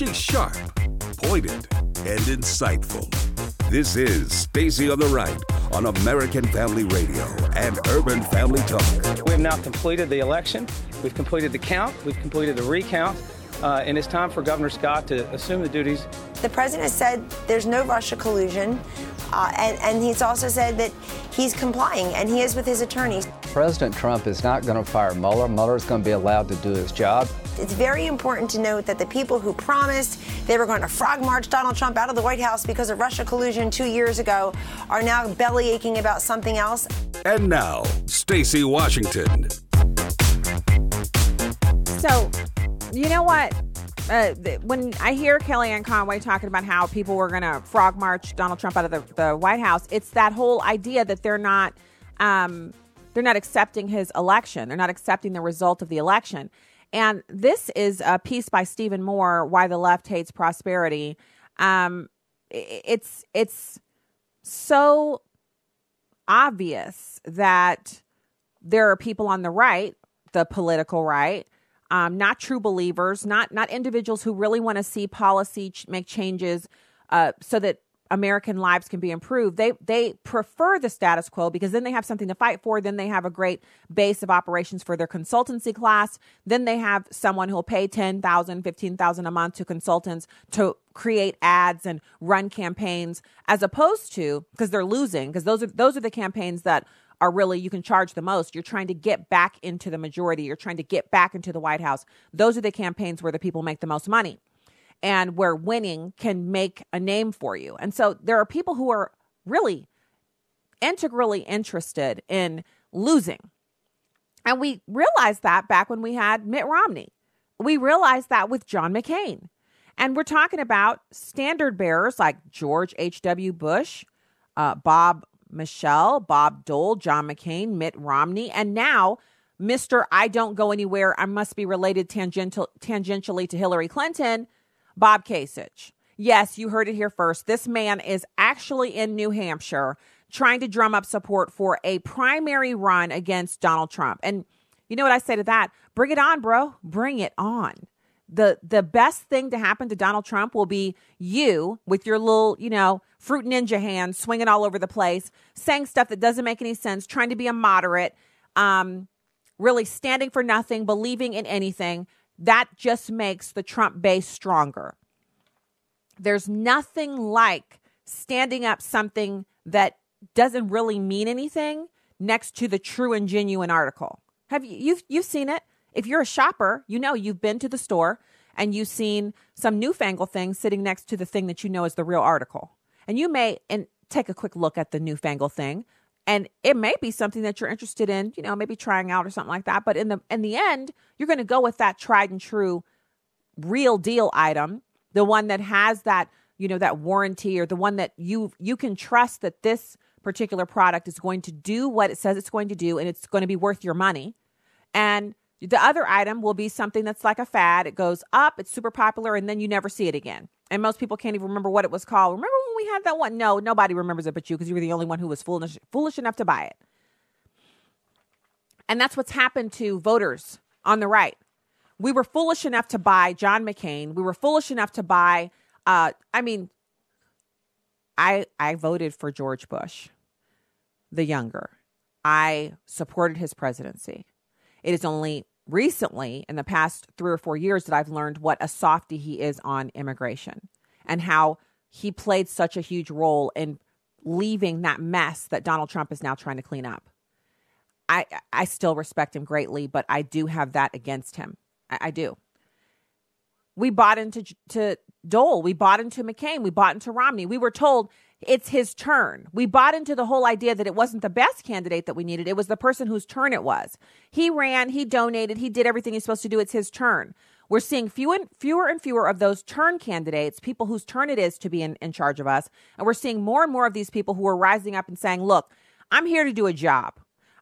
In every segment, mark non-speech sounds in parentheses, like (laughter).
She's sharp, pointed, and insightful. This is Stacy on the Right on American Family Radio and Urban Family Talk. We have now completed the election. We've completed the count. We've completed the recount. Uh, and it's time for Governor Scott to assume the duties. The president has said there's no Russia collusion, uh, and, and he's also said that he's complying, and he is with his attorneys. President Trump is not going to fire Mueller. Mueller is going to be allowed to do his job. It's very important to note that the people who promised they were going to frog march Donald Trump out of the White House because of Russia collusion two years ago are now belly aching about something else. And now, Stacy Washington. So, you know what? Uh, when I hear Kellyanne Conway talking about how people were going to frog march Donald Trump out of the, the, White House, it's that whole idea that they're not um, they're not accepting his election. They're not accepting the result of the election. And this is a piece by Stephen Moore, "Why the Left Hates Prosperity." Um, it's it's so obvious that there are people on the right, the political right, um, not true believers, not not individuals who really want to see policy ch- make changes uh, so that American lives can be improved. They they prefer the status quo because then they have something to fight for. Then they have a great base of operations for their consultancy class. Then they have someone who'll pay 10,000, 15,000 a month to consultants to create ads and run campaigns as opposed to because they're losing because those are those are the campaigns that are really you can charge the most. You're trying to get back into the majority. You're trying to get back into the White House. Those are the campaigns where the people make the most money and where winning can make a name for you. And so there are people who are really integrally interested in losing. And we realized that back when we had Mitt Romney. We realized that with John McCain. And we're talking about standard bearers like George H.W. Bush, uh, Bob Michel, Bob Dole, John McCain, Mitt Romney, and now Mr. I don't go anywhere. I must be related tangential, tangentially to Hillary Clinton, Bob Kasich. Yes, you heard it here first. This man is actually in New Hampshire trying to drum up support for a primary run against Donald Trump. And you know what I say to that? Bring it on, bro. Bring it on. The the best thing to happen to Donald Trump will be you with your little, you know, fruit ninja hands swinging all over the place, saying stuff that doesn't make any sense, trying to be a moderate, um, really standing for nothing, believing in anything. That just makes the Trump base stronger. There's nothing like standing up something that doesn't really mean anything next to the true and genuine article. Have you you've you've seen it? If you're a shopper, you know you've been to the store and you've seen some newfangled thing sitting next to the thing that you know is the real article. And you may and take a quick look at the newfangled thing and it may be something that you're interested in, you know, maybe trying out or something like that, but in the in the end, you're going to go with that tried and true real deal item, the one that has that, you know, that warranty or the one that you you can trust that this particular product is going to do what it says it's going to do and it's going to be worth your money. And the other item will be something that's like a fad. It goes up, it's super popular, and then you never see it again. And most people can't even remember what it was called. Remember we had that one? No, nobody remembers it but you because you were the only one who was foolish, foolish enough to buy it. And that's what's happened to voters on the right. We were foolish enough to buy John McCain. We were foolish enough to buy, uh, I mean, I, I voted for George Bush, the younger. I supported his presidency. It is only recently, in the past three or four years, that I've learned what a softy he is on immigration and how he played such a huge role in leaving that mess that Donald Trump is now trying to clean up. I I still respect him greatly, but I do have that against him. I, I do. We bought into to Dole. We bought into McCain. We bought into Romney. We were told it's his turn. We bought into the whole idea that it wasn't the best candidate that we needed. It was the person whose turn it was. He ran, he donated, he did everything he's supposed to do. It's his turn. We're seeing fewer and fewer and fewer of those turn candidates, people whose turn it is to be in, in charge of us. And we're seeing more and more of these people who are rising up and saying, look, I'm here to do a job.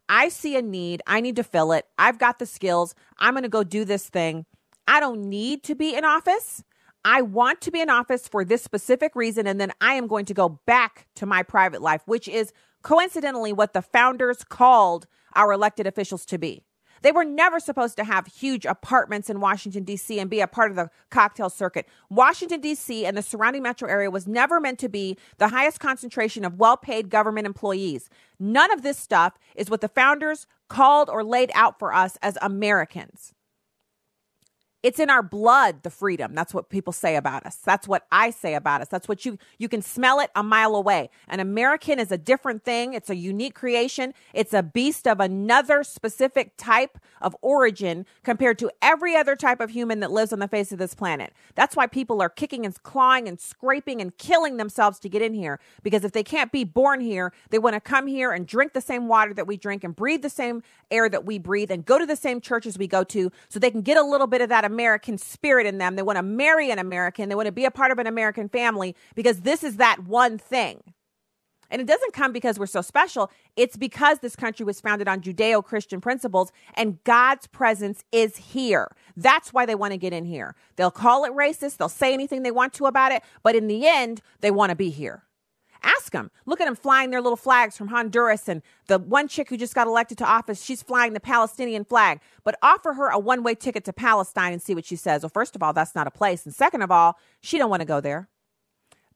I see a need. I need to fill it. I've got the skills. I'm going to go do this thing. I don't need to be in office. I want to be in office for this specific reason. And then I am going to go back to my private life, which is coincidentally what the founders called our elected officials to be. They were never supposed to have huge apartments in Washington, D.C. and be a part of the cocktail circuit. Washington, D.C. and the surrounding metro area was never meant to be the highest concentration of well paid government employees. None of this stuff is what the founders called or laid out for us as Americans. It's in our blood, the freedom. That's what people say about us. That's what I say about us. That's what you you can smell it a mile away. An American is a different thing. It's a unique creation. It's a beast of another specific type of origin compared to every other type of human that lives on the face of this planet. That's why people are kicking and clawing and scraping and killing themselves to get in here because if they can't be born here, they want to come here and drink the same water that we drink and breathe the same air that we breathe and go to the same churches we go to so they can get a little bit of that American spirit in them. They want to marry an American. They want to be a part of an American family because this is that one thing. And it doesn't come because we're so special. It's because this country was founded on Judeo Christian principles and God's presence is here. That's why they want to get in here. They'll call it racist, they'll say anything they want to about it, but in the end, they want to be here. Ask them. Look at them flying their little flags from Honduras. And the one chick who just got elected to office, she's flying the Palestinian flag. But offer her a one way ticket to Palestine and see what she says. Well, first of all, that's not a place. And second of all, she don't want to go there.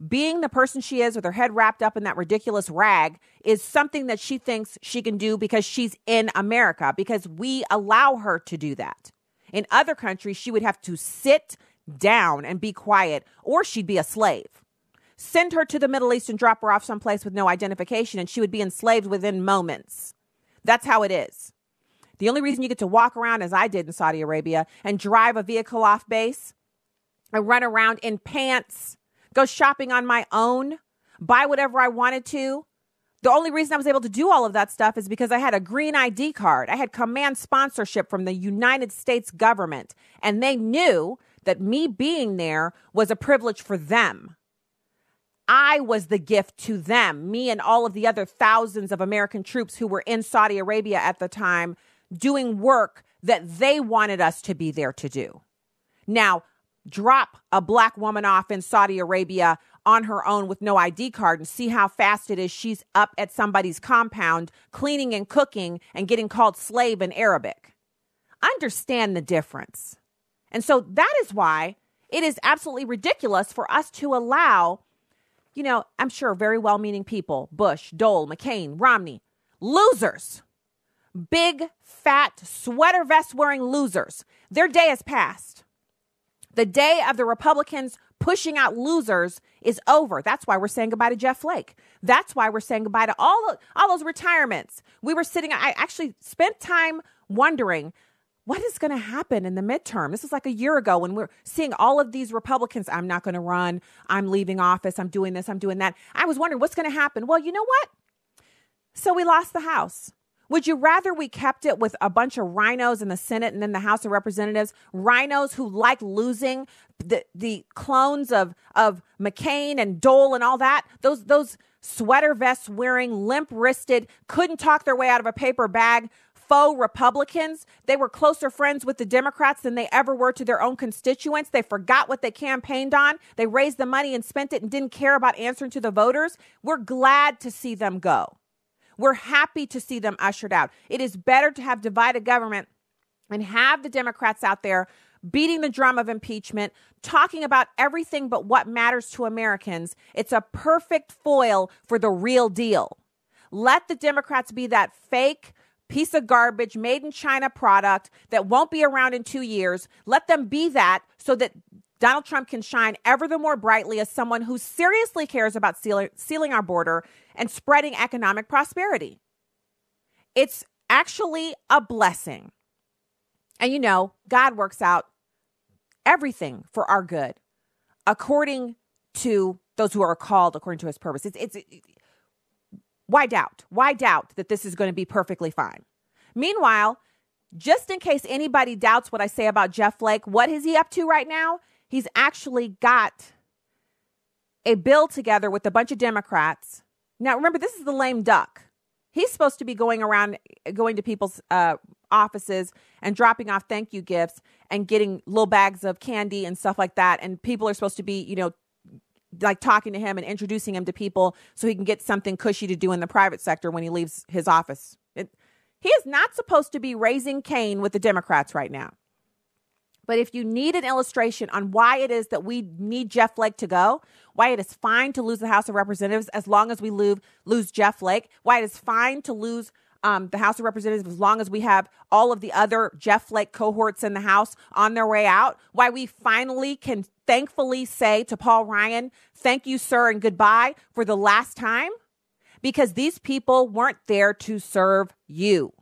Being the person she is with her head wrapped up in that ridiculous rag is something that she thinks she can do because she's in America, because we allow her to do that. In other countries, she would have to sit down and be quiet, or she'd be a slave send her to the Middle East and drop her off someplace with no identification, and she would be enslaved within moments. That's how it is. The only reason you get to walk around, as I did in Saudi Arabia, and drive a vehicle off base, and run around in pants, go shopping on my own, buy whatever I wanted to. The only reason I was able to do all of that stuff is because I had a green ID card. I had command sponsorship from the United States government, and they knew that me being there was a privilege for them. I was the gift to them, me and all of the other thousands of American troops who were in Saudi Arabia at the time doing work that they wanted us to be there to do. Now, drop a black woman off in Saudi Arabia on her own with no ID card and see how fast it is she's up at somebody's compound cleaning and cooking and getting called slave in Arabic. Understand the difference. And so that is why it is absolutely ridiculous for us to allow you know, I'm sure very well meaning people Bush, Dole, McCain, Romney, losers, big, fat, sweater vest wearing losers. Their day has passed. The day of the Republicans pushing out losers is over. That's why we're saying goodbye to Jeff Flake. That's why we're saying goodbye to all, all those retirements. We were sitting, I actually spent time wondering what is going to happen in the midterm? This is like a year ago when we're seeing all of these Republicans. I'm not going to run. I'm leaving office. I'm doing this. I'm doing that. I was wondering what's going to happen. Well, you know what? So we lost the House. Would you rather we kept it with a bunch of rhinos in the Senate and then the House of Representatives? Rhinos who like losing the the clones of of McCain and Dole and all that. Those those sweater vests wearing, limp wristed, couldn't talk their way out of a paper bag faux Republicans. They were closer friends with the Democrats than they ever were to their own constituents. They forgot what they campaigned on. They raised the money and spent it and didn't care about answering to the voters. We're glad to see them go. We're happy to see them ushered out. It is better to have divided government and have the Democrats out there beating the drum of impeachment, talking about everything but what matters to Americans. It's a perfect foil for the real deal. Let the Democrats be that fake, piece of garbage, made in China product that won't be around in two years. Let them be that so that Donald Trump can shine ever the more brightly as someone who seriously cares about sealing, sealing our border and spreading economic prosperity. It's actually a blessing. And you know, God works out everything for our good according to those who are called according to his purpose. It's, it's, why doubt? Why doubt that this is going to be perfectly fine? Meanwhile, just in case anybody doubts what I say about Jeff Flake, what is he up to right now? He's actually got a bill together with a bunch of Democrats. Now, remember, this is the lame duck. He's supposed to be going around, going to people's uh, offices and dropping off thank you gifts and getting little bags of candy and stuff like that. And people are supposed to be, you know, like talking to him and introducing him to people so he can get something cushy to do in the private sector when he leaves his office. It, He is not supposed to be raising Cain with the Democrats right now. But if you need an illustration on why it is that we need Jeff Flake to go, why it is fine to lose the House of Representatives as long as we lose, lose Jeff Flake, why it is fine to lose um, the House of Representatives as long as we have all of the other Jeff Flake cohorts in the House on their way out, why we finally can thankfully say to Paul Ryan, thank you, sir, and goodbye for the last time, because these people weren't there to serve you.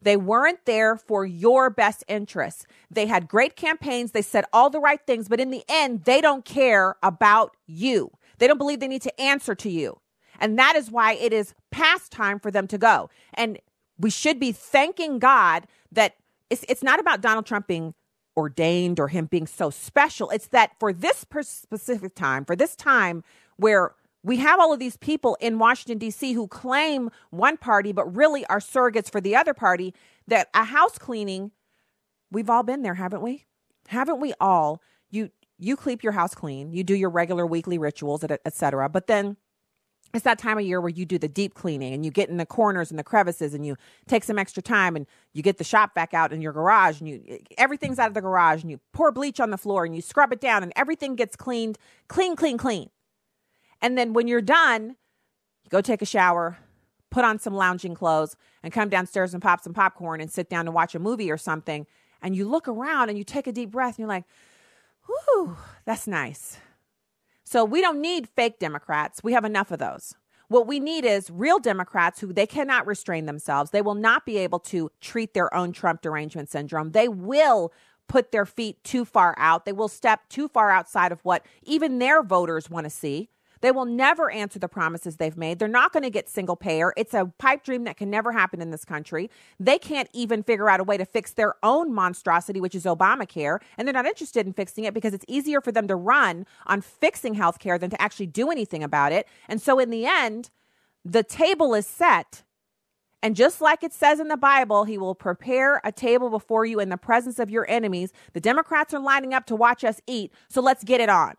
They weren't there for your best interests. They had great campaigns. They said all the right things, but in the end, they don't care about you. They don't believe they need to answer to you. And that is why it is past time for them to go. And we should be thanking God that it's, it's not about Donald Trump being ordained or him being so special. It's that for this specific time, for this time where we have all of these people in Washington, D.C., who claim one party, but really are surrogates for the other party. That a house cleaning, we've all been there, haven't we? Haven't we all? You you keep your house clean, you do your regular weekly rituals, etc. But then it's that time of year where you do the deep cleaning and you get in the corners and the crevices and you take some extra time and you get the shop back out in your garage and you everything's out of the garage and you pour bleach on the floor and you scrub it down and everything gets cleaned, clean, clean, clean. And then when you're done, you go take a shower, put on some lounging clothes, and come downstairs and pop some popcorn and sit down and watch a movie or something. And you look around and you take a deep breath and you're like, whew, that's nice. So we don't need fake Democrats. We have enough of those. What we need is real Democrats who they cannot restrain themselves. They will not be able to treat their own Trump derangement syndrome. They will put their feet too far out. They will step too far outside of what even their voters want to see. They will never answer the promises they've made. They're not going to get single payer. It's a pipe dream that can never happen in this country. They can't even figure out a way to fix their own monstrosity, which is Obamacare. And they're not interested in fixing it because it's easier for them to run on fixing health care than to actually do anything about it. And so, in the end, the table is set. And just like it says in the Bible, he will prepare a table before you in the presence of your enemies. The Democrats are lining up to watch us eat. So let's get it on.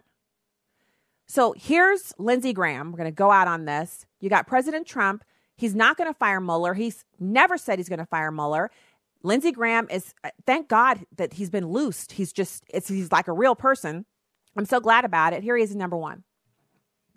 So here's Lindsey Graham. We're going to go out on this. You got President Trump. He's not going to fire Mueller. He's never said he's going to fire Mueller. Lindsey Graham is, uh, thank God that he's been loosed. He's just, it's, he's like a real person. I'm so glad about it. Here he is, number one.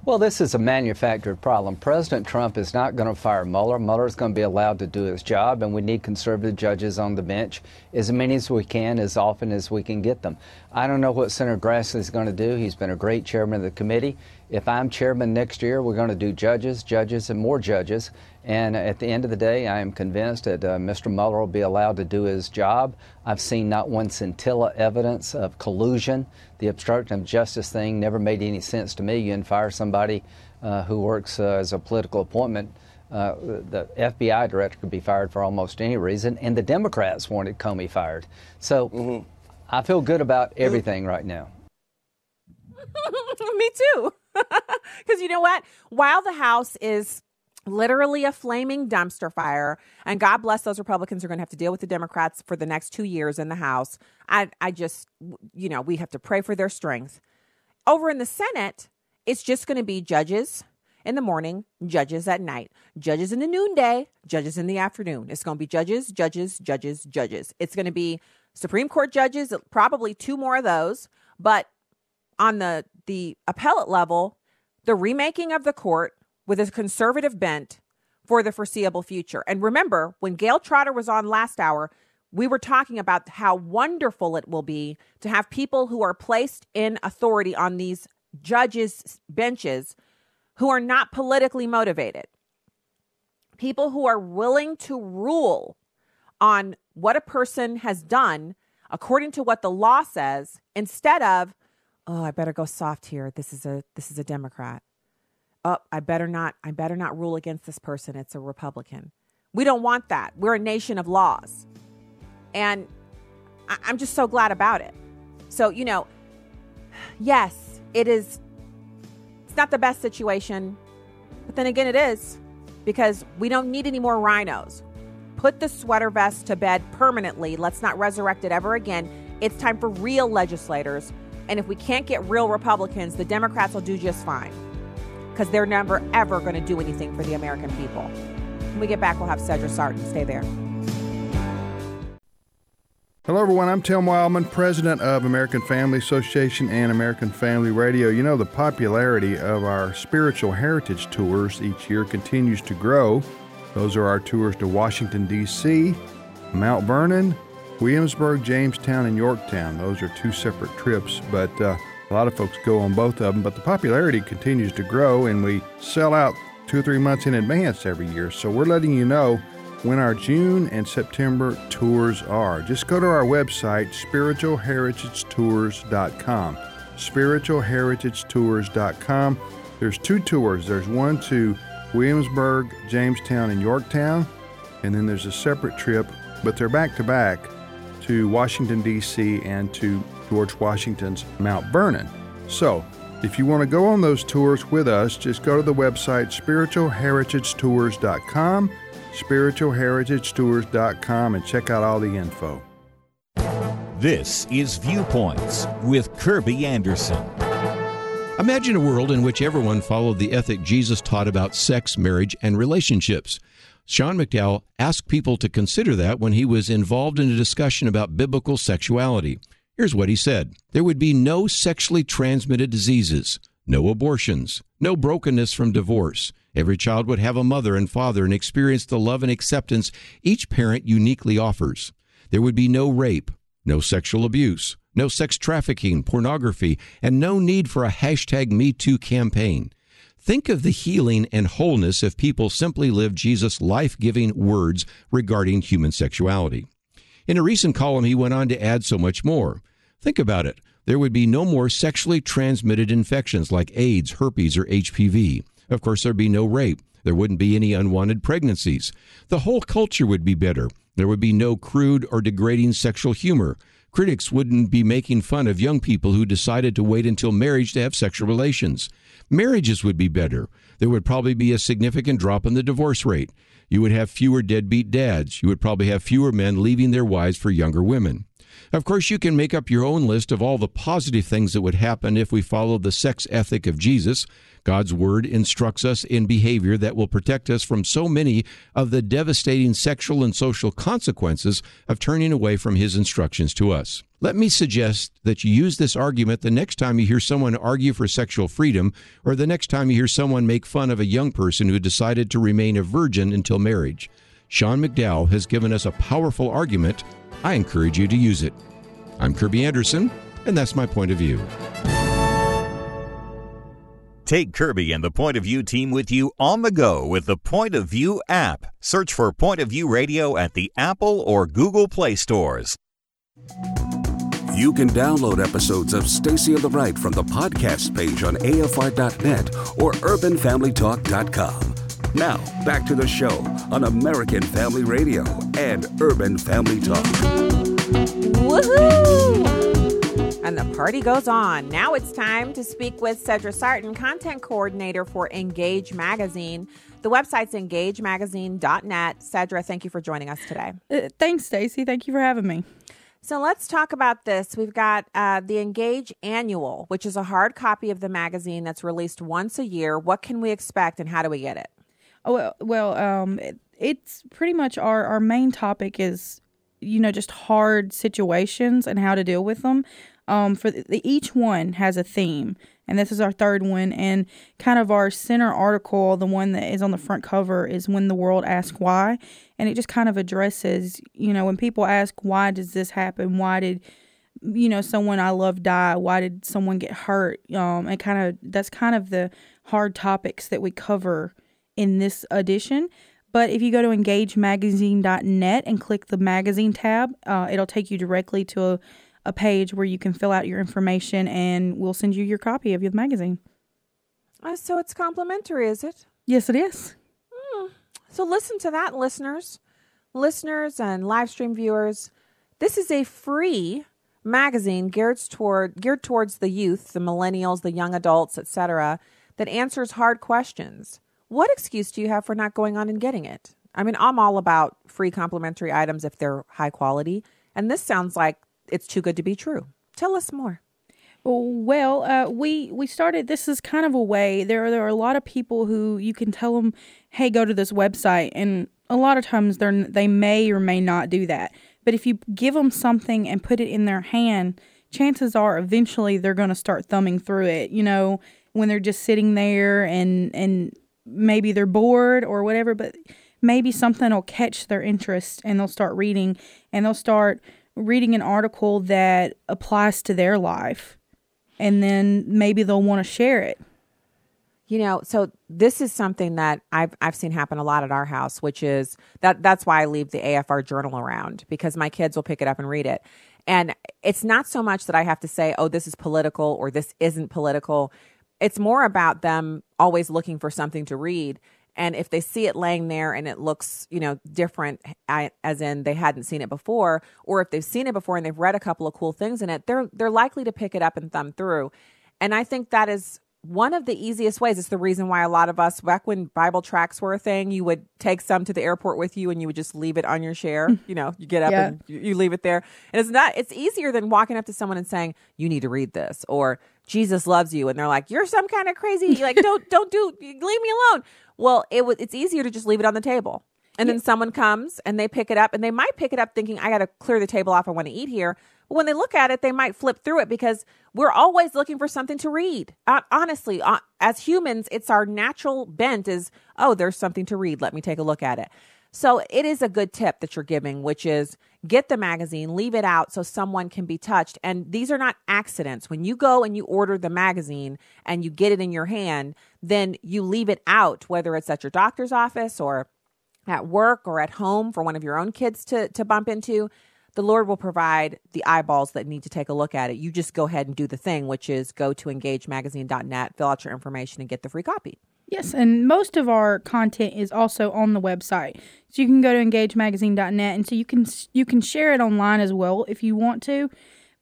Well, this is a manufactured problem. President Trump is not going to fire Mueller. Mueller is going to be allowed to do his job, and we need conservative judges on the bench, as many as we can, as often as we can get them. I don't know what Senator Grassley is going to do. He's been a great chairman of the committee. If I'm chairman next year, we're going to do judges, judges, and more judges. And at the end of the day, I am convinced that uh, Mr. Mueller will be allowed to do his job. I've seen not one scintilla evidence of collusion. The obstruction of justice thing never made any sense to me. You can fire somebody uh, who works uh, as a political appointment. Uh, the FBI director could be fired for almost any reason, and the Democrats wanted Comey fired. So mm-hmm. I feel good about everything right now. (laughs) me too. (laughs) Because you know what? While the House is literally a flaming dumpster fire. And God bless those Republicans are going to have to deal with the Democrats for the next two years in the House. I, I just, you know, we have to pray for their strength. Over in the Senate, it's just going to be judges in the morning, judges at night, judges in the noonday, judges in the afternoon. It's going to be judges, judges, judges, judges. It's going to be Supreme Court judges, probably two more of those. But on the the appellate level, the remaking of the court with a conservative bent for the foreseeable future. And remember, when Gayle Trotter was on last hour, we were talking about how wonderful it will be to have people who are placed in authority on these judges' benches who are not politically motivated. People who are willing to rule on what a person has done according to what the law says instead of, oh, I better go soft here. This is a this is a Democrat oh, I better not, I better not rule against this person. It's a Republican. We don't want that. We're a nation of laws. And I- I'm just so glad about it. So, you know, yes, it is, it's not the best situation, but then again, it is because we don't need any more rhinos Put the sweater vest to bed permanently. Let's not resurrect it ever again. It's time for real legislators. And if we can't get real Republicans, the Democrats will do just fine because they're never, ever going to do anything for the American people. When we get back, we'll have Cedra Sarton. Stay there. Hello, everyone. I'm Tim Wildmon, president of American Family Association and American Family Radio. You know, the popularity of our spiritual heritage tours each year continues to grow. Those are our tours to Washington, D.C., Mount Vernon, Williamsburg, Jamestown, and Yorktown. Those are two separate trips, but uh, a lot of folks go on both of them. But the popularity continues to grow, and we sell out two or three months in advance every year. So we're letting you know when our June and September tours are. Just go to our website, spiritualheritagetours.com. Spiritualheritagetours.com. There's two tours. There's one to Williamsburg, Jamestown, and Yorktown, and then there's a separate trip, but they're back to back to Washington, D.C., and to George Washington's Mount Vernon. So, if you want to go on those tours with us, just go to the website spiritualheritagetours.com, spiritualheritagetours.com, and check out all the info. This is Viewpoints with Kirby Anderson. Imagine a world in which everyone followed the ethic Jesus taught about sex, marriage, and relationships. Sean McDowell asked people to consider that when he was involved in a discussion about biblical sexuality. Here's what he said There would be no sexually transmitted diseases, no abortions, no brokenness from divorce. Every child would have a mother and father and experience the love and acceptance each parent uniquely offers. There would be no rape, no sexual abuse, no sex trafficking, pornography, and no need for a hashtag MeToo campaign. Think of the healing and wholeness if people simply lived Jesus' life giving words regarding human sexuality. In a recent column, he went on to add so much more. Think about it. There would be no more sexually transmitted infections like AIDS, herpes, or HPV. Of course, there'd be no rape. There wouldn't be any unwanted pregnancies. The whole culture would be better. There would be no crude or degrading sexual humor. Critics wouldn't be making fun of young people who decided to wait until marriage to have sexual relations. Marriages would be better. There would probably be a significant drop in the divorce rate. You would have fewer deadbeat dads. You would probably have fewer men leaving their wives for younger women. Of course, you can make up your own list of all the positive things that would happen if we followed the sex ethic of Jesus. God's Word instructs us in behavior that will protect us from so many of the devastating sexual and social consequences of turning away from His instructions to us. Let me suggest that you use this argument the next time you hear someone argue for sexual freedom or the next time you hear someone make fun of a young person who decided to remain a virgin until marriage. Sean McDowell has given us a powerful argument. I encourage you to use it. I'm Kirby Anderson, and that's my point of view. Take Kirby and the Point of View team with you on the go with the Point of View app. Search for Point of View Radio at the Apple or Google Play stores. You can download episodes of Stacy of the Right from the podcast page on AFR.net or UrbanFamilyTalk.com. Now, back to the show on American Family Radio and Urban Family Talk. Woohoo! And the party goes on. Now it's time to speak with Cedra Sarton, content coordinator for Engage Magazine. The website's engagemagazine.net. Cedra, thank you for joining us today. Uh, thanks, Stacy. Thank you for having me. So let's talk about this. We've got uh, the Engage Annual, which is a hard copy of the magazine that's released once a year. What can we expect and how do we get it? Oh, well, um, it, it's pretty much our, our main topic is, you know, just hard situations and how to deal with them. Um, for the, each one has a theme, and this is our third one. And kind of our center article, the one that is on the front cover, is when the world asks why, and it just kind of addresses, you know, when people ask why does this happen, why did you know someone I love die, why did someone get hurt, um, and kind of that's kind of the hard topics that we cover in this edition. But if you go to engagemagazine.net and click the magazine tab, uh, it'll take you directly to a a page where you can fill out your information and we'll send you your copy of your magazine. Uh, so it's complimentary, is it? Yes, it is. Hmm. So listen to that, listeners. Listeners and live stream viewers. This is a free magazine geared toward geared towards the youth, the millennials, the young adults, etc., that answers hard questions. What excuse do you have for not going on and getting it? I mean, I'm all about free complimentary items if they're high quality, and this sounds like it's too good to be true. Tell us more. Well, uh, we we started. This is kind of a way. There are, there are a lot of people who you can tell them, "Hey, go to this website," and a lot of times they they may or may not do that. But if you give them something and put it in their hand, chances are eventually they're going to start thumbing through it. You know, when they're just sitting there and and maybe they're bored or whatever, but maybe something will catch their interest and they'll start reading and they'll start reading an article that applies to their life and then maybe they'll want to share it. You know, so this is something that I've I've seen happen a lot at our house, which is that that's why I leave the AFR journal around because my kids will pick it up and read it. And it's not so much that I have to say, "Oh, this is political" or "this isn't political." It's more about them always looking for something to read. And if they see it laying there and it looks you know different as in they hadn't seen it before or if they've seen it before and they've read a couple of cool things in it they're they're likely to pick it up and thumb through. And i think that is one of the easiest ways. It's the reason why a lot of us back when bible tracts were a thing you would take some to the airport with you and you would just leave it on your chair. Mm. You know you get up yeah. and you, you leave it there. And it's not it's easier than walking up to someone and saying you need to read this or jesus loves you and they're like you're some kind of crazy like don't don't do leave me alone well, it was it's easier to just leave it on the table. And yeah. then someone comes and they pick it up and they might pick it up thinking I got to clear the table off I want to eat here. But when they look at it, they might flip through it because we're always looking for something to read. Uh, honestly, uh, as humans, it's our natural bent is, oh, there's something to read. Let me take a look at it. So it is a good tip that you're giving, which is get the magazine, leave it out so someone can be touched. And these are not accidents. When you go and you order the magazine and you get it in your hand, then you leave it out, whether it's at your doctor's office or at work or at home for one of your own kids to, to bump into. The Lord will provide the eyeballs that need to take a look at it. You just go ahead and do the thing, which is go to engagemagazine.net, fill out your information, and get the free copy. Yes, and most of our content is also on the website. So you can go to engagemagazine.net and so you can you can share it online as well if you want to.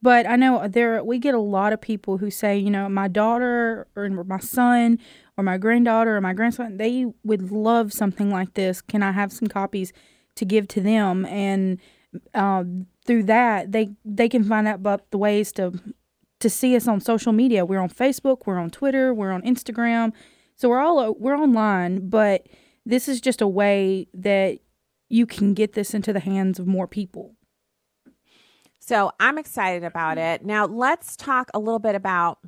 But I know there we get a lot of people who say, you know, my daughter or my son or my granddaughter or my grandson, they would love something like this. Can I have some copies to give to them? And uh, through that, they they can find out about the ways to to see us on social media. We're on Facebook, we're on Twitter, we're on Instagram so we're all we're online, but this is just a way that you can get this into the hands of more people. So I'm excited about it. Now let's talk a little bit about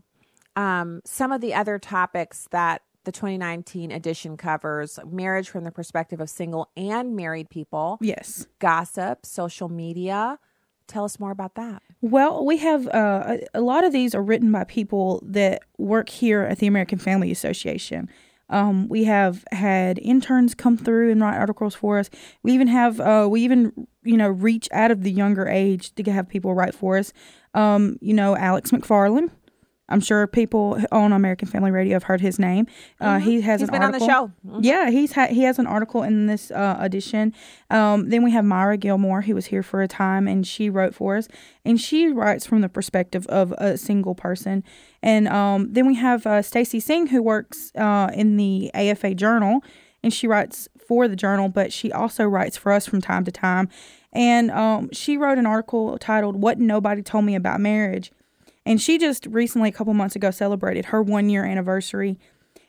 um, some of the other topics that the 2019 edition covers marriage from the perspective of single and married people. Yes. Gossip, social media. Tell us more about that. Well, we have uh, a, a, lot of these are written by people that work here at the American Family Association. Um, we have had interns come through and write articles for us. We even have uh, we even you know reach out of the younger age to have people write for us. Um, you know, Alex McFarland I'm sure people on American Family Radio have heard his name. Uh, mm-hmm. He has he's an been article. on the show. Mm-hmm. Yeah, he's ha- he has an article in this uh, edition. Um, then we have Myra Gilmore, who was here for a time, and she wrote for us, and she writes from the perspective of a single person. And um, then we have uh, Stacy Singh, who works uh, in the AFA Journal, and she writes for the journal, but she also writes for us from time to time. And um, she wrote an article titled "What Nobody Told Me About Marriage." And she just recently, a couple months ago, celebrated her one year anniversary.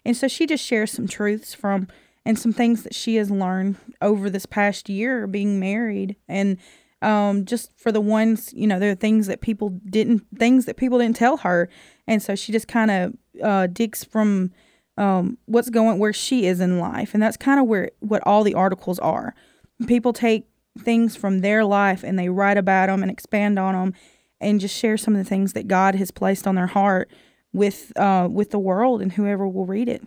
And so she just shares some truths from and some things that she has learned over this past year being married. And um, just for the ones, you know, there are things that people didn't, things that people didn't tell her. And so she just kind of uh, digs from um, what's going, where she is in life. And that's kind of where, what all the articles are. People take things from their life and they write about them and expand on them and just share some of the things that God has placed on their heart with uh, with the world and whoever will read it.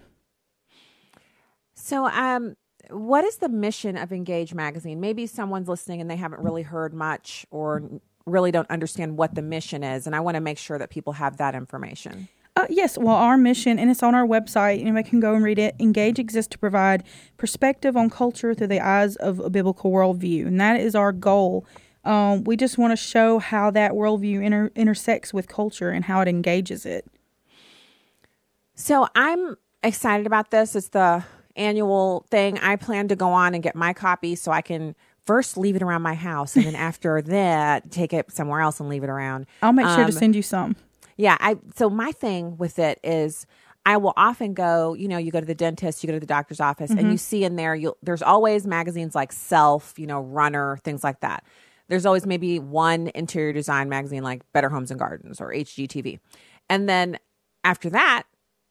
So, um, what is the mission of Engage Magazine? Maybe someone's listening and they haven't really heard much or really don't understand what the mission is, and I want to make sure that people have that information. Uh, yes, well, our mission, and it's on our website, anybody can go and read it. Engage exists to provide perspective on culture through the eyes of a biblical worldview, and that is our goal um, we just want to show how that worldview inter- intersects with culture and how it engages it. So I'm excited about this. It's the annual thing. I plan to go on and get my copy so I can first leave it around my house and then (laughs) after that take it somewhere else and leave it around. I'll make sure um, to send you some. Yeah, I so my thing with it is I will often go, you know, you go to the dentist, you go to the doctor's office mm-hmm. and you see in there you there's always magazines like Self, you know, Runner, things like that. There's always maybe one interior design magazine like Better Homes and Gardens or HGTV. And then after that,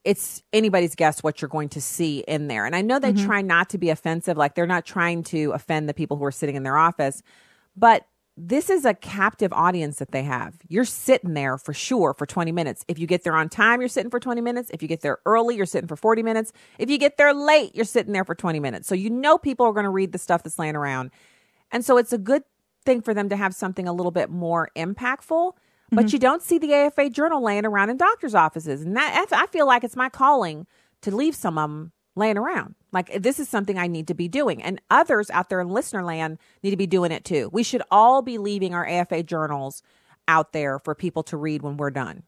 it's anybody's guess what you're going to see in there. And I know they mm-hmm. try not to be offensive, like they're not trying to offend the people who are sitting in their office, but this is a captive audience that they have. You're sitting there for sure for 20 minutes. If you get there on time, you're sitting for 20 minutes. If you get there early, you're sitting for 40 minutes. If you get there late, you're sitting there for 20 minutes. So you know people are going to read the stuff that's laying around. And so it's a good thing for them to have something a little bit more impactful. But mm-hmm. you don't see the AFA journal laying around in doctors' offices. And that I feel like it's my calling to leave some of them laying around. Like this is something I need to be doing. And others out there in listener land need to be doing it too. We should all be leaving our AFA journals out there for people to read when we're done.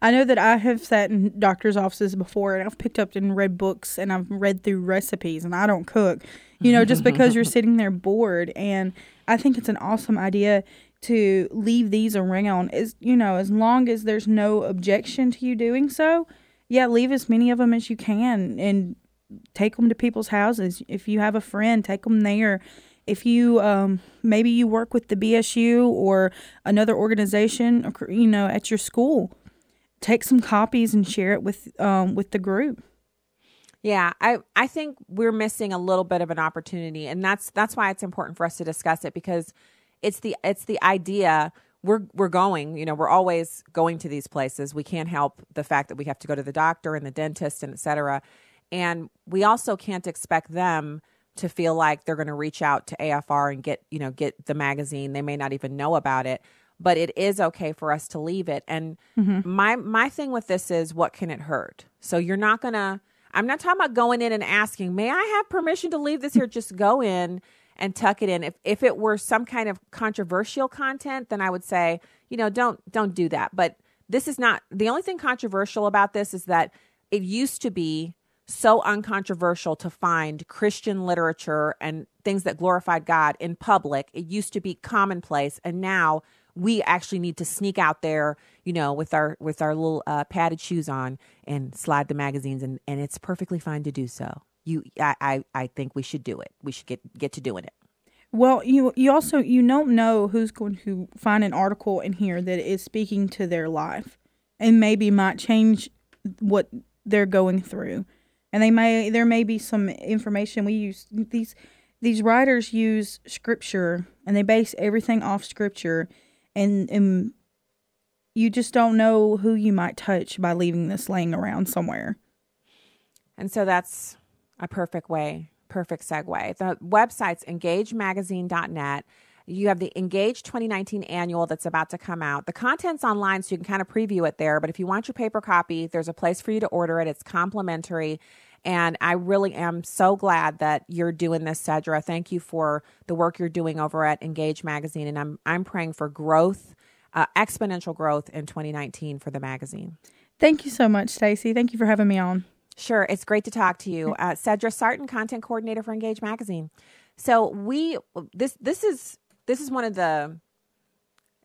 I know that I have sat in doctors' offices before and I've picked up and read books and I've read through recipes and I don't cook, you know, just (laughs) because you're sitting there bored. And I think it's an awesome idea to leave these around as, you know, as long as there's no objection to you doing so. Yeah, leave as many of them as you can and take them to people's houses. If you have a friend, take them there. If you um, maybe you work with the BSU or another organization, you know, at your school, take some copies and share it with um, with the group. Yeah, I I think we're missing a little bit of an opportunity and that's that's why it's important for us to discuss it because it's the it's the idea we're we're going, you know, we're always going to these places. We can't help the fact that we have to go to the doctor and the dentist and et cetera. And we also can't expect them to feel like they're going to reach out to AFR and get, you know, get the magazine. They may not even know about it, but it is okay for us to leave it. And mm-hmm. my my thing with this is what can it hurt? So you're not going to I'm not talking about going in and asking, "May I have permission to leave this here?" Just go in and tuck it in. If if it were some kind of controversial content, then I would say, you know, don't don't do that. But this is not the only thing controversial about this is that it used to be so uncontroversial to find Christian literature and things that glorified God in public. It used to be commonplace, and now we actually need to sneak out there, you know, with our with our little uh, padded shoes on and slide the magazines, and and it's perfectly fine to do so. You, I, I, I think we should do it. We should get get to doing it. Well, you you also you don't know who's going to find an article in here that is speaking to their life, and maybe might change what they're going through, and they may there may be some information we use these these writers use scripture and they base everything off scripture, and and you just don't know who you might touch by leaving this laying around somewhere. And so that's a perfect way, perfect segue. The website's engagemagazine.net. You have the Engage 2019 annual that's about to come out. The content's online, so you can kind of preview it there. But if you want your paper copy, there's a place for you to order it. It's complimentary. And I really am so glad that you're doing this, Cedra. Thank you for the work you're doing over at Engage Magazine. And I'm, I'm praying for growth, uh, exponential growth in 2019 for the magazine. Thank you so much, Stacy. Thank you for having me on. Sure, it's great to talk to you, uh, Cedra Sarton, content coordinator for Engage Magazine. So we this this is this is one of the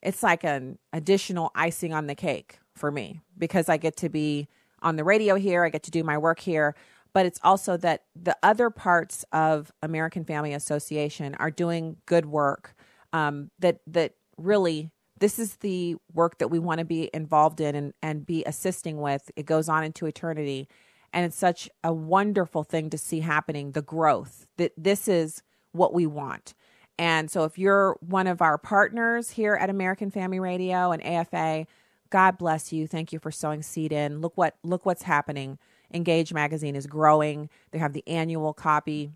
it's like an additional icing on the cake for me because I get to be on the radio here, I get to do my work here, but it's also that the other parts of American Family Association are doing good work. Um, that that really this is the work that we want to be involved in and, and be assisting with. It goes on into eternity. And it's such a wonderful thing to see happening the growth that this is what we want. And so if you're one of our partners here at American Family Radio and AFA, God bless you. Thank you for sowing seed in. Look what look what's happening. Engage magazine is growing. They have the annual copy.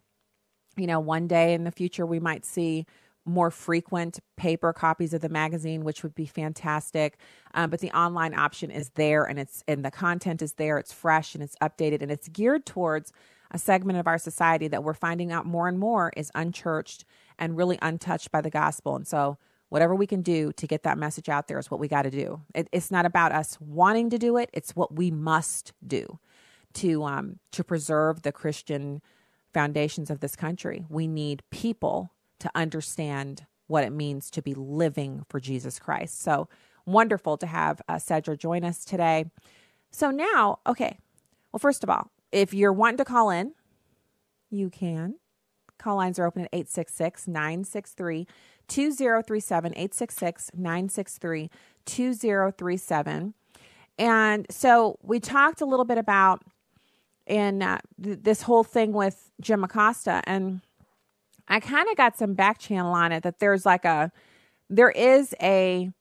You know, one day in the future we might see more frequent paper copies of the magazine, which would be fantastic. Um, but the online option is there, and it's and the content is there. It's fresh and it's updated, and it's geared towards a segment of our society that we're finding out more and more is unchurched and really untouched by the gospel. And so, whatever we can do to get that message out there is what we got to do. It, it's not about us wanting to do it; it's what we must do to um, to preserve the Christian foundations of this country. We need people to understand what it means to be living for Jesus Christ. So wonderful to have uh, Cedra join us today. So now, okay. Well, first of all, if you're wanting to call in, you can. Call lines are open at 866 963 2037 866 963 2037. And so we talked a little bit about in uh, th- this whole thing with Jim Acosta, and I kind of got some back channel on it that there's like a there is a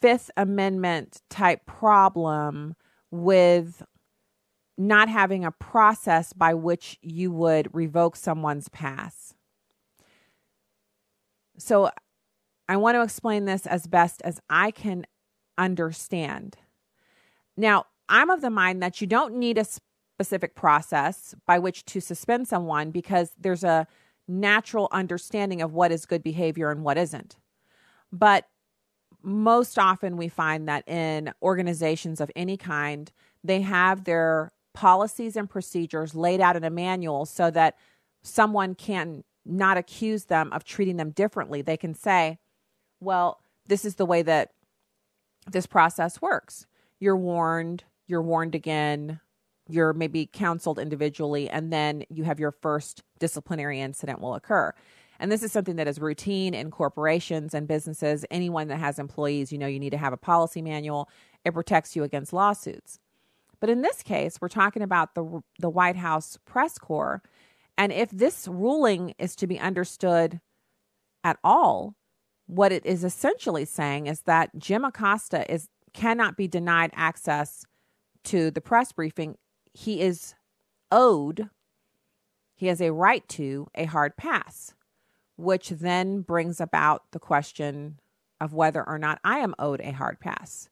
Fifth Amendment type problem with not having a process by which you would revoke someone's pass. So I want to explain this as best as I can understand. Now, I'm of the mind that you don't need a specific process by which to suspend someone because there's a natural understanding of what is good behavior and what isn't. But most often we find that in organizations of any kind, they have their policies and procedures laid out in a manual so that someone can not accuse them of treating them differently. They can say, well, this is the way that this process works. You're warned, you're warned again, you're maybe counseled individually, and then you have your first disciplinary incident will occur. And this is something that is routine in corporations and businesses. Anyone that has employees, you know, you need to have a policy manual. It protects you against lawsuits. But in this case, we're talking about the the White House press corps, and if this ruling is to be understood at all, what it is essentially saying is that Jim Acosta is cannot be denied access to the press briefing. He is owed, he has a right to a hard pass which then brings about the question of whether or not I am owed a hard pass.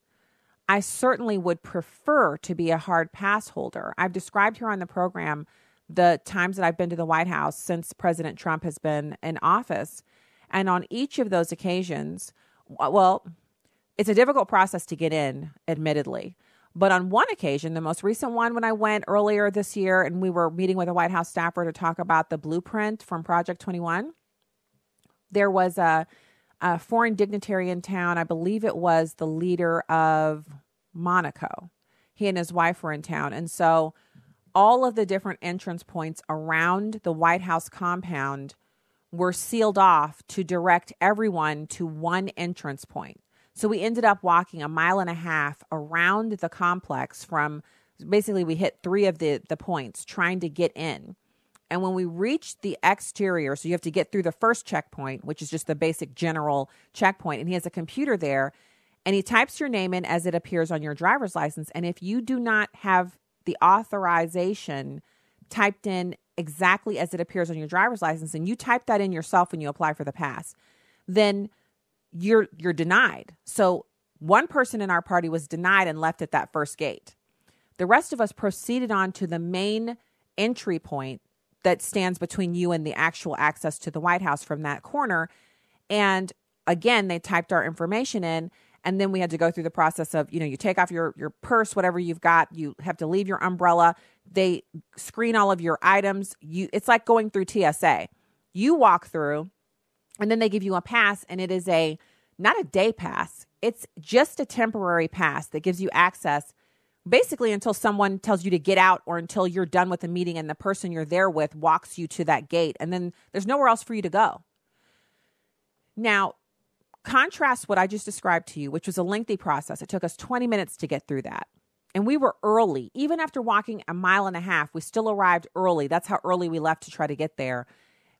I certainly would prefer to be a hard pass holder. I've described here on the program the times that I've been to the White House since President Trump has been in office. And on each of those occasions, well, it's a difficult process to get in, admittedly. But on one occasion, the most recent one when I went earlier this year and we were meeting with a White House staffer to talk about the blueprint from Project 21, there was a, a foreign dignitary in town. I believe it was the leader of Monaco. He and his wife were in town. And so all of the different entrance points around the White House compound were sealed off to direct everyone to one entrance point. So we ended up walking a mile and a half around the complex from basically we hit three of the the points trying to get in. And when we reach the exterior, so you have to get through the first checkpoint, which is just the basic general checkpoint, and he has a computer there, and he types your name in as it appears on your driver's license. And if you do not have the authorization typed in exactly as it appears on your driver's license, and you type that in yourself when you apply for the pass, then you're you're denied. So one person in our party was denied and left at that first gate. The rest of us proceeded on to the main entry point that stands between you and the actual access to the White House from that corner. And again, they typed our information in and then we had to go through the process of you know you take off your your purse whatever you've got you have to leave your umbrella they screen all of your items you it's like going through TSA you walk through and then they give you a pass and it is a not a day pass it's just a temporary pass that gives you access basically until someone tells you to get out or until you're done with the meeting and the person you're there with walks you to that gate and then there's nowhere else for you to go. Now, contrast what I just described to you, which was a lengthy process. It took us 20 minutes to get through that. And we were early. Even after walking a mile and a half, we still arrived early. That's how early we left to try to get there.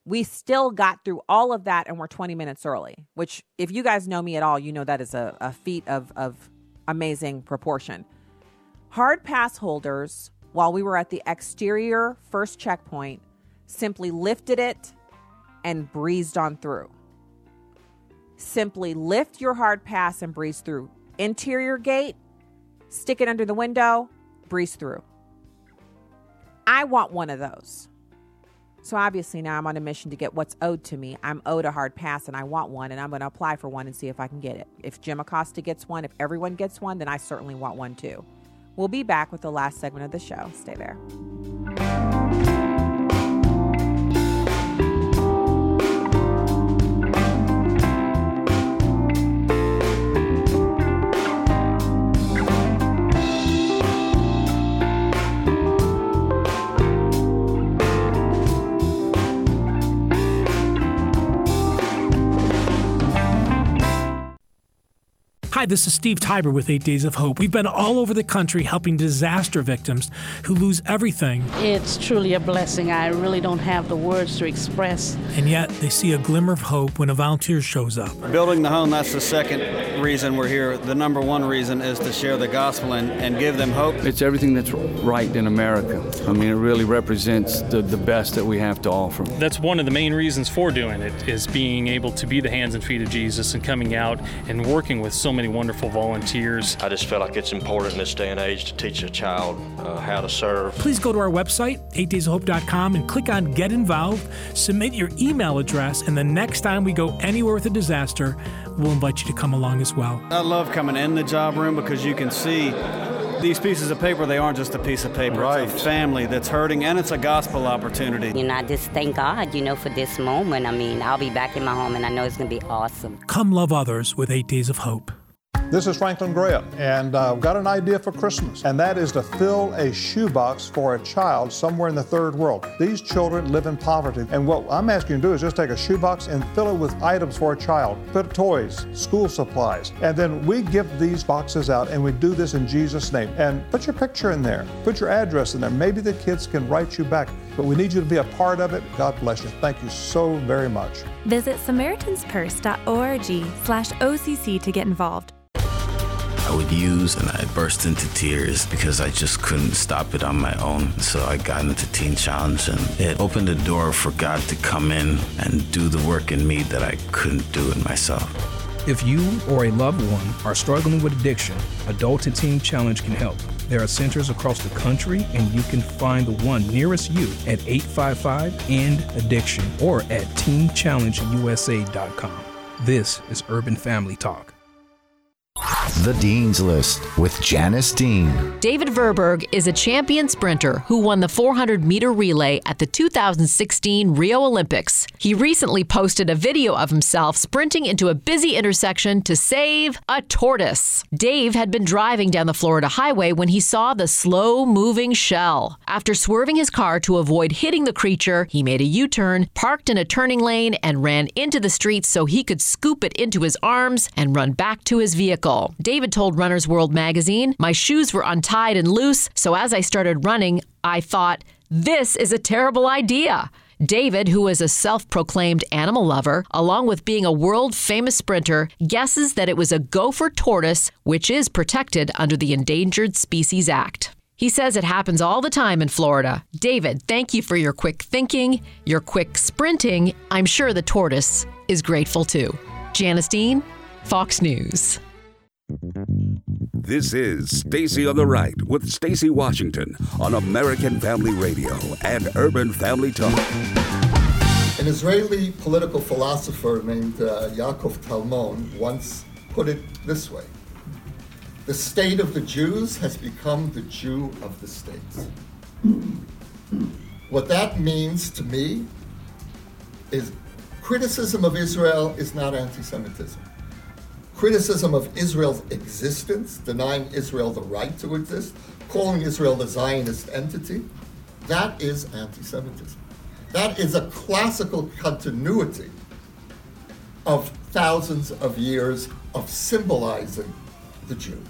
We still got through all of that and we're 20 minutes early, which, if you guys know me at all, you know that is a, a feat of, of amazing proportion. Hard pass holders, while we were at the exterior first checkpoint, simply lifted it and breezed on through. Simply lift your hard pass and breeze through. Interior gate, stick it under the window, breeze through. I want one of those. So obviously now I'm on a mission to get what's owed to me. I'm owed a hard pass and I want one and I'm going to apply for one and see if I can get it. If Jim Acosta gets one, if everyone gets one, then I certainly want one too. We'll be back with the last segment of the show. Stay there. Hi, this is Steve Tybor with Eight Days of Hope. We've been all over the country helping disaster victims who lose everything. It's truly a blessing. I really don't have the words to express. And yet they see a glimmer of hope when a volunteer shows up. Building the home, that's the second reason we're here. The number one reason is to share the gospel and, and give them hope. It's everything that's right in America. I mean, it really represents the, the best that we have to offer. That's one of the main reasons for doing it is being able to be the hands and feet of Jesus and coming out and working with so many wonderful volunteers. I just feel like it's important in this day and age to teach a child uh, how to serve. Please go to our website, 8daysofhope.com, and click on Get Involved, submit your email address, and the next time we go anywhere with a disaster, we'll invite you to come along as well. I love coming in the job room because you can see these pieces of paper, they aren't just a piece of paper. Right. It's a family that's hurting, and it's a gospel opportunity. You know, I just thank God, you know, for this moment. I mean, I'll be back in my home, and I know it's going to be awesome. Come love others with Eight Days of Hope. This is Franklin Graham, and I've uh, got an idea for Christmas, and that is to fill a shoebox for a child somewhere in the third world. These children live in poverty, and what I'm asking you to do is just take a shoebox and fill it with items for a child. Put toys, school supplies, and then we give these boxes out, and we do this in Jesus' name. And put your picture in there, put your address in there. Maybe the kids can write you back, but we need you to be a part of it. God bless you. Thank you so very much. Visit SamaritansPurse.org/slash OCC to get involved. I would use and I'd burst into tears because I just couldn't stop it on my own. So I got into Teen Challenge and it opened the door for God to come in and do the work in me that I couldn't do in myself. If you or a loved one are struggling with addiction, Adult to Teen Challenge can help. There are centers across the country, and you can find the one nearest you at 855 End Addiction or at teenchallengeusa.com. This is Urban Family Talk. The Dean's List with Janice Dean. David Verburg is a champion sprinter who won the 400 meter relay at the 2016 Rio Olympics. He recently posted a video of himself sprinting into a busy intersection to save a tortoise. Dave had been driving down the Florida highway when he saw the slow moving shell. After swerving his car to avoid hitting the creature, he made a U turn, parked in a turning lane, and ran into the street so he could scoop it into his arms and run back to his vehicle. David told Runner's World magazine, My shoes were untied and loose, so as I started running, I thought, this is a terrible idea. David, who is a self proclaimed animal lover, along with being a world famous sprinter, guesses that it was a gopher tortoise, which is protected under the Endangered Species Act. He says it happens all the time in Florida. David, thank you for your quick thinking, your quick sprinting. I'm sure the tortoise is grateful too. Janice Dean, Fox News. This is Stacy on the Right with Stacy Washington on American Family Radio and Urban Family Talk. An Israeli political philosopher named uh, Yaakov Talmon once put it this way The state of the Jews has become the Jew of the states. What that means to me is criticism of Israel is not anti Semitism criticism of Israel's existence, denying Israel the right to exist, calling Israel the Zionist entity, that is anti Semitism. That is a classical continuity of thousands of years of symbolizing the Jew.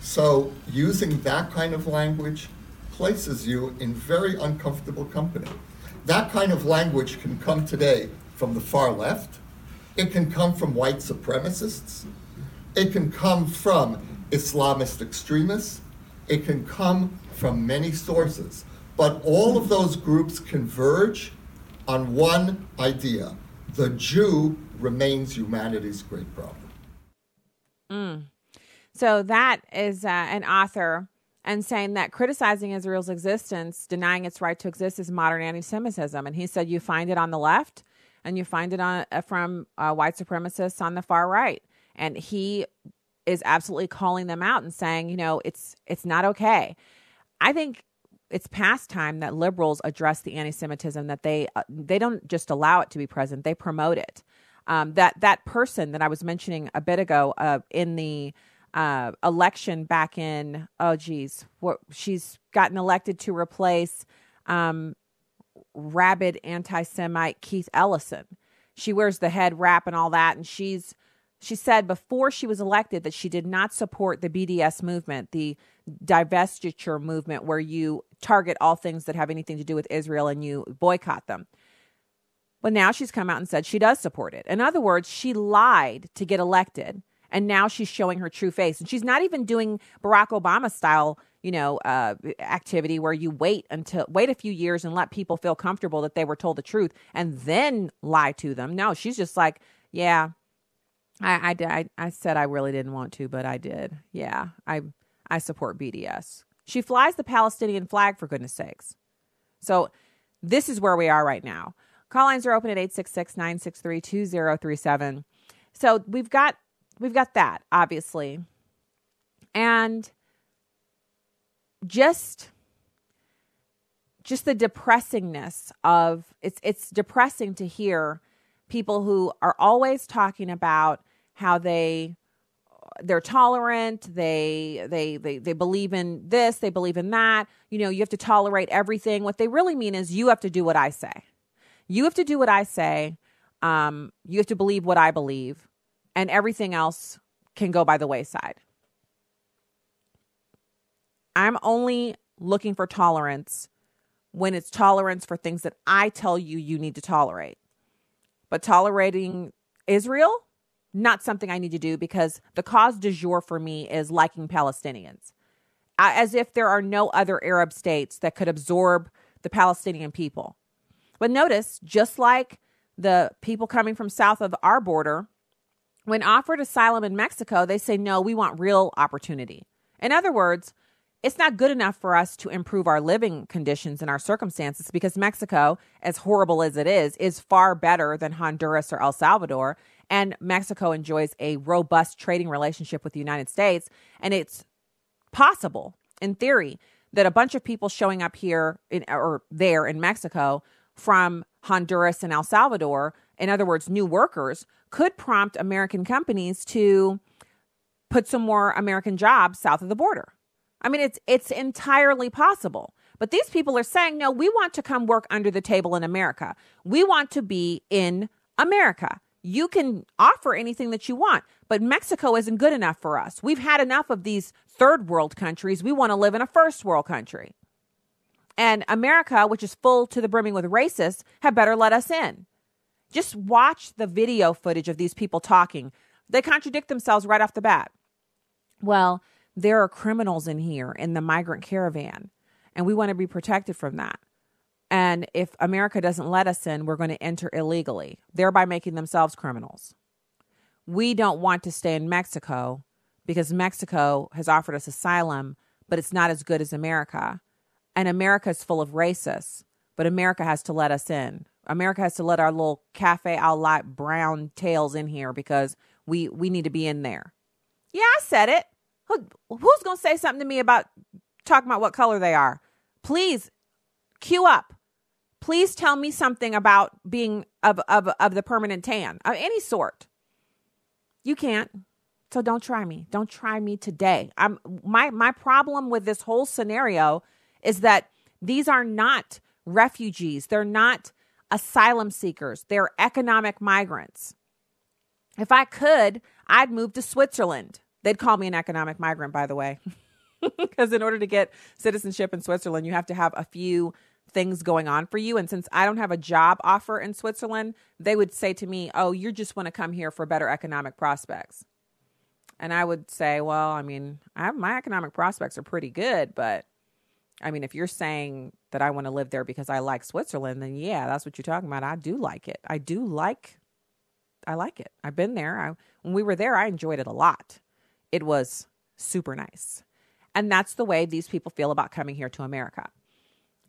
So, using that kind of language places you in very uncomfortable company. That kind of language can come today from the far left it can come from white supremacists. It can come from Islamist extremists. It can come from many sources. But all of those groups converge on one idea the Jew remains humanity's great problem. Mm. So that is uh, an author and saying that criticizing Israel's existence, denying its right to exist, is modern anti Semitism. And he said you find it on the left and you find it on uh, from uh, white supremacists on the far right. And he is absolutely calling them out and saying, you know, it's it's not okay. I think it's past time that liberals address the anti-Semitism that they uh, they don't just allow it to be present; they promote it. Um, that that person that I was mentioning a bit ago uh, in the uh, election back in oh geez, what she's gotten elected to replace um, rabid anti Semite Keith Ellison. She wears the head wrap and all that, and she's She said before she was elected that she did not support the BDS movement, the divestiture movement, where you target all things that have anything to do with Israel and you boycott them. But now she's come out and said she does support it. In other words, she lied to get elected, and now she's showing her true face. And she's not even doing Barack Obama style, you know, uh, activity where you wait until wait a few years and let people feel comfortable that they were told the truth and then lie to them. No, she's just like, yeah, I, I, I, I said I really didn't want to, but I did. Yeah, I, I support BDS. She flies the Palestinian flag for goodness sakes. So this is where we are right now. Call lines are open at 866-963-2037. So we've got we've got that, obviously. And just just the depressingness of it's it's depressing to hear people who are always talking about how they they're tolerant they they they they believe in this they believe in that. You know you have to tolerate everything. What they really mean is you have to do what i say. You have to do what i say. Um, you have to believe what i believe and everything else can go by the wayside i'm only looking for tolerance when it's tolerance for things that i tell you you need to tolerate but tolerating israel not something I need to do because the cause du jour for me is liking Palestinians. As if there are no other Arab states that could absorb the Palestinian people. But notice, just like the people coming from south of our border, when offered asylum in Mexico, they say, no, we want real opportunity. In other words, it's not good enough for us to improve our living conditions and our circumstances because Mexico, as horrible as it is, is far better than Honduras or El Salvador. And Mexico enjoys a robust trading relationship with the United States. And it's possible, in theory, that a bunch of people showing up here in, or there in Mexico from Honduras and El Salvador, in other words, new workers, could prompt American companies to put some more American jobs south of the border. I mean, it's it's entirely possible. But these people are saying, no, we want to come work under the table in America. We want to be in America you can offer anything that you want, but Mexico isn't good enough for us. We've had enough of these third world countries. We want to live in a first world country. And America, which is full to the brimming with racists, had better let us in. Just watch the video footage of these people talking. They contradict themselves right off the bat. Well, there are criminals in here in the migrant caravan, and we want to be protected from that. And if America doesn't let us in, we're going to enter illegally, thereby making themselves criminals. We don't want to stay in Mexico because Mexico has offered us asylum, but it's not as good as America. And America is full of racists, but America has to let us in. America has to let our little cafe au lait brown tails in here because we we need to be in there. Yeah, I said it. Who, who's going to say something to me about talking about what color they are? Please queue up. Please tell me something about being of, of, of the permanent tan of any sort. You can't. So don't try me. Don't try me today. I'm my my problem with this whole scenario is that these are not refugees. They're not asylum seekers. They're economic migrants. If I could, I'd move to Switzerland. They'd call me an economic migrant, by the way. (laughs) Because in order to get citizenship in Switzerland, you have to have a few things going on for you. And since I don't have a job offer in Switzerland, they would say to me, Oh, you just want to come here for better economic prospects. And I would say, Well, I mean, I have, my economic prospects are pretty good, but I mean, if you're saying that I want to live there because I like Switzerland, then yeah, that's what you're talking about. I do like it. I do like I like it. I've been there. I, when we were there, I enjoyed it a lot. It was super nice. And that's the way these people feel about coming here to America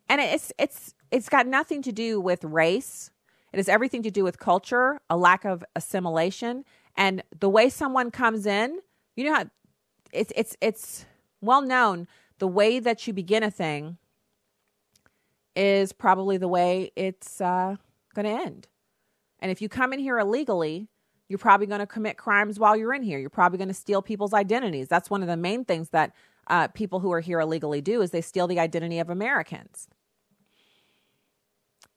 and it's it's it's got nothing to do with race. It has everything to do with culture, a lack of assimilation, and the way someone comes in. You know how it's it's it's well known the way that you begin a thing is probably the way it's uh, going to end. And if you come in here illegally, you're probably going to commit crimes while you're in here. You're probably going to steal people's identities. That's one of the main things that uh, people who are here illegally do is they steal the identity of Americans.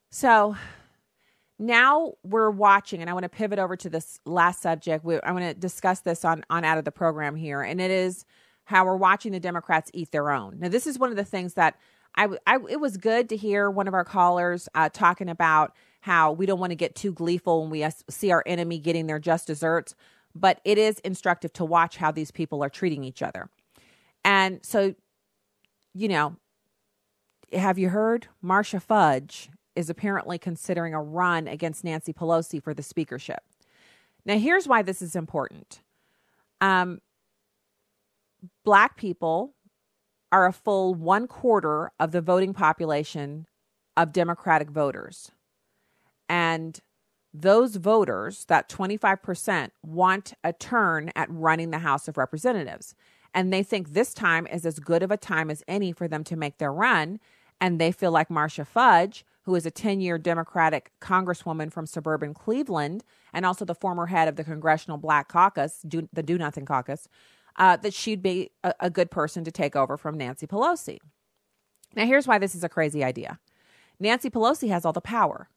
So now we're watching, and I want to pivot over to this last subject. We, I want to discuss this on, on out of the program here, and it is how we're watching the Democrats eat their own. Now, this is one of the things that I, I it was good to hear one of our callers uh, talking about how we don't want to get too gleeful when we see our enemy getting their just desserts, but it is instructive to watch how these people are treating each other. And so, you know, have you heard Marcia Fudge is apparently considering a run against Nancy Pelosi for the speakership. Now, here's why this is important. Um, black people are a full one quarter of the voting population of Democratic voters. And those voters, that 25%, want a turn at running the House of Representatives. And they think this time is as good of a time as any for them to make their run. And they feel like Marcia Fudge, who is a 10 year Democratic congresswoman from suburban Cleveland and also the former head of the Congressional Black Caucus, do, the Do Nothing Caucus, uh, that she'd be a, a good person to take over from Nancy Pelosi. Now, here's why this is a crazy idea Nancy Pelosi has all the power.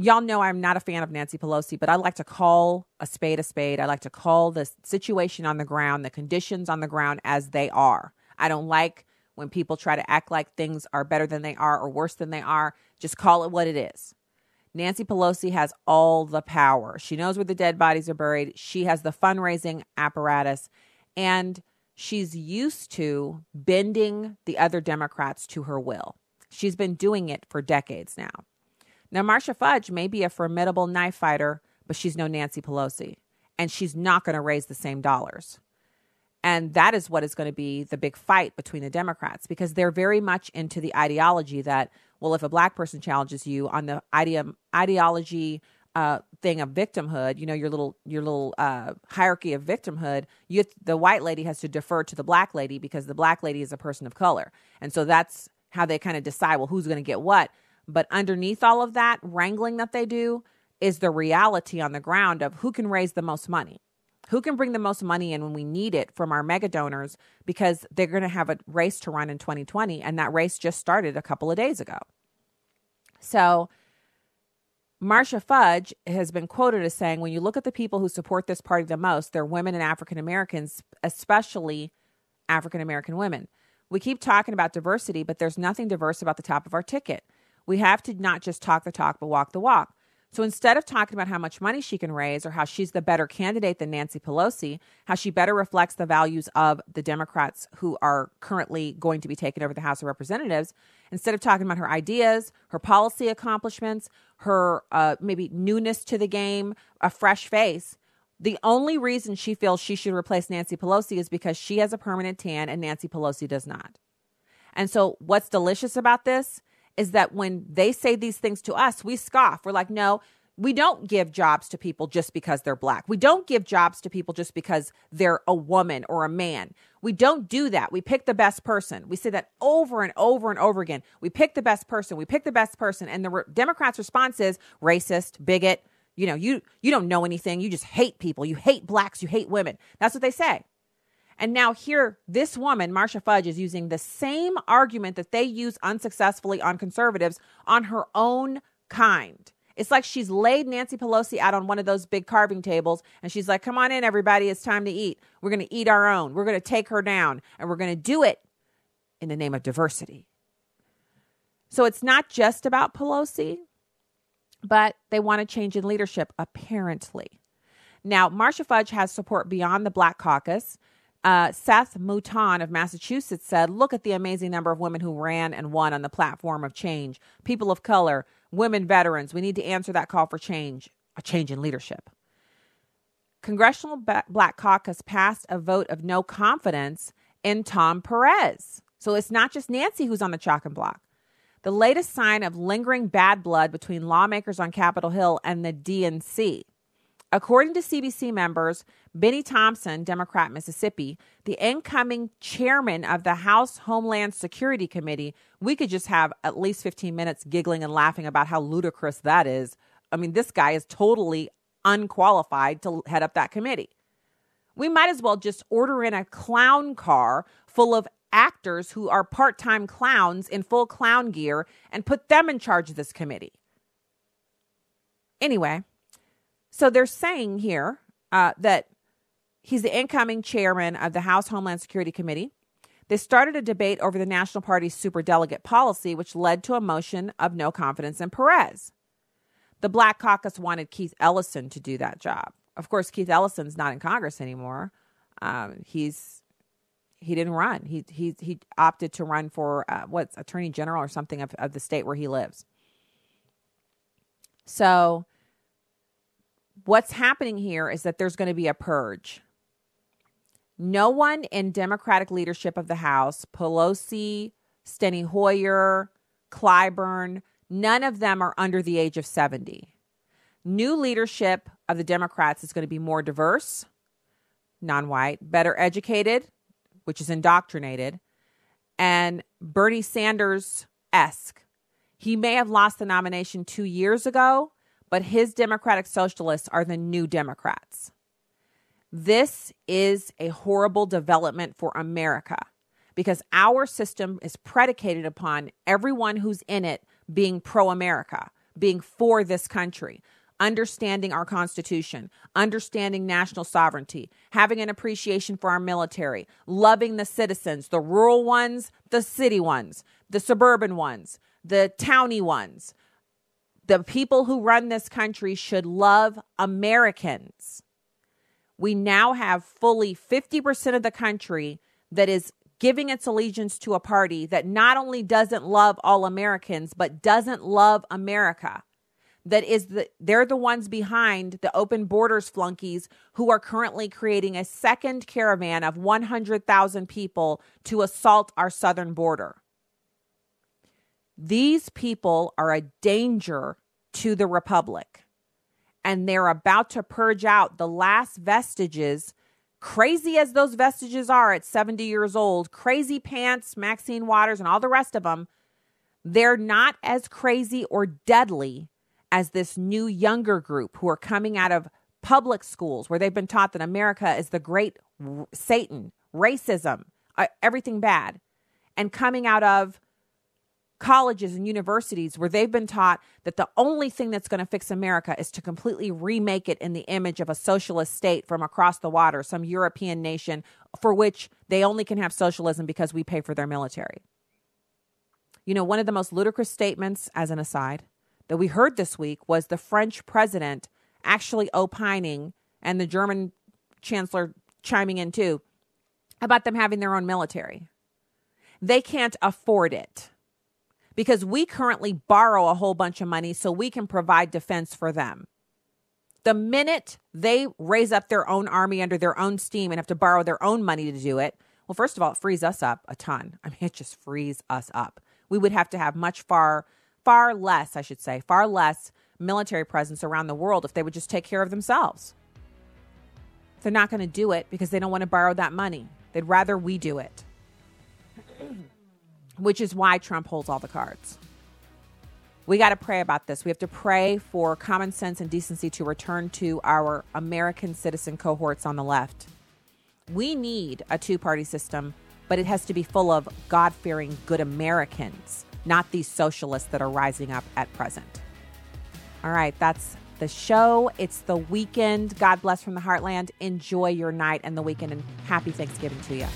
Y'all know I'm not a fan of Nancy Pelosi, but I like to call a spade a spade. I like to call the situation on the ground, the conditions on the ground as they are. I don't like when people try to act like things are better than they are or worse than they are. Just call it what it is. Nancy Pelosi has all the power. She knows where the dead bodies are buried. She has the fundraising apparatus, and she's used to bending the other Democrats to her will. She's been doing it for decades now. Now, Marcia Fudge may be a formidable knife fighter, but she's no Nancy Pelosi, and she's not going to raise the same dollars. And that is what is going to be the big fight between the Democrats because they're very much into the ideology that, well, if a black person challenges you on the ide- ideology uh, thing of victimhood, you know, your little your little uh, hierarchy of victimhood, you the white lady has to defer to the black lady because the black lady is a person of color, and so that's how they kind of decide, well, who's going to get what. But underneath all of that wrangling that they do is the reality on the ground of who can raise the most money who can bring the most money in when we need it from our mega donors because they're going to have a race to run in 2020 and that race just started a couple of days ago. So Marcia Fudge has been quoted as saying when you look at the people who support this party the most, they're women and African Americans, especially African American women. We keep talking about diversity, but there's nothing diverse about the top of our ticket. We have to not just talk the talk, but walk the walk. So instead of talking about how much money she can raise or how she's the better candidate than Nancy Pelosi, how she better reflects the values of the Democrats who are currently going to be taking over the House of Representatives, instead of talking about her ideas, her policy accomplishments, her uh, maybe newness to the game, a fresh face, the only reason she feels she should replace Nancy Pelosi is because she has a permanent tan and Nancy Pelosi does not. And so, what's delicious about this is that when they say these things to us, we scoff. We're like, no, we don't give jobs to people just because they're black. We don't give jobs to people just because they're a woman or a man. We don't do that. We pick the best person. We say that over and over and over again. We pick the best person. We pick the best person. And the re- Democrats' response is racist, bigot. You know, you you don't know anything. You just hate people. You hate blacks. You hate women. That's what they say. And now here, this woman, Marcia Fudge, is using the same argument that they use unsuccessfully on conservatives on her own kind. It's like she's laid Nancy Pelosi out on one of those big carving tables and she's like, come on in, everybody. It's time to eat. We're going to eat our own. We're going to take her down and we're going to do it in the name of diversity. So it's not just about Pelosi, but they want a change in leadership, apparently. Now, Marcia Fudge has support beyond the Black Caucus. Uh, Seth Moulton of Massachusetts said, Look at the amazing number of women who ran and won on the platform of change. People of color, women veterans. We need to answer that call for change, a change in leadership. Congressional Black Caucus passed a vote of no confidence in Tom Perez. So it's not just Nancy who's on the chopping block. The latest sign of lingering bad blood between lawmakers on Capitol Hill and the DNC. According to CBC members, Bennie Thompson, Democrat, Mississippi, the incoming chairman of the House Homeland Security Committee, we could just have at least 15 minutes giggling and laughing about how ludicrous that is. I mean, this guy is totally unqualified to head up that committee. We might as well just order in a clown car full of actors who are part time clowns in full clown gear and put them in charge of this committee. Anyway, so they're saying here uh, that he's the incoming chairman of the House Homeland Security Committee. They started a debate over the National Party's superdelegate policy, which led to a motion of no confidence in Perez. The Black Caucus wanted Keith Ellison to do that job. Of course, Keith Ellison's not in Congress anymore. Um, he's he didn't run. He he he opted to run for uh, what's Attorney General or something of, of the state where he lives. So, what's happening here is that there's going to be a purge. No one in Democratic leadership of the House, Pelosi, Steny Hoyer, Clyburn, none of them are under the age of 70. New leadership of the Democrats is going to be more diverse, non white, better educated, which is indoctrinated, and Bernie Sanders esque. He may have lost the nomination two years ago, but his Democratic Socialists are the new Democrats. This is a horrible development for America because our system is predicated upon everyone who's in it being pro America, being for this country, understanding our Constitution, understanding national sovereignty, having an appreciation for our military, loving the citizens, the rural ones, the city ones, the suburban ones, the towny ones. The people who run this country should love Americans. We now have fully 50% of the country that is giving its allegiance to a party that not only doesn't love all Americans, but doesn't love America. That is the they're the ones behind the open borders flunkies who are currently creating a second caravan of 100,000 people to assault our southern border. These people are a danger to the republic. And they're about to purge out the last vestiges crazy as those vestiges are at 70 years old, crazy pants, Maxine Waters, and all the rest of them, they're not as crazy or deadly as this new younger group who are coming out of public schools where they've been taught that America is the great Satan, racism, uh, everything bad, and coming out of colleges and universities where they've been taught that the only thing that's going to fix America is to completely remake it in the image of a socialist state from across the water, some European nation for which they only can have socialism because we pay for their military. You know, one of the most ludicrous statements, as an aside, that we heard this week was the French president actually opining and the German chancellor chiming in too about them having their own military. They can't afford it because we currently borrow a whole bunch of money so we can provide defense for them. The minute they raise up their own army under their own steam and have to borrow their own money to do it, well, first of all, it frees us up a ton. (laughs) I mean, it just frees us up. We would have to have much far far less, I should say, far less military presence around the world if they would just take care of themselves. They're not going to do it because they don't want to borrow that money. They'd rather we do it, which is why Trump holds all the cards. We got to pray about this. We have to pray for common sense and decency to return to our American citizen cohorts on the left. We need a two party system, but it has to be full of God fearing good Americans not these socialists that are rising up at present. All right, that's the show. It's the weekend. God bless from the heartland. Enjoy your night and the weekend, and happy Thanksgiving to you.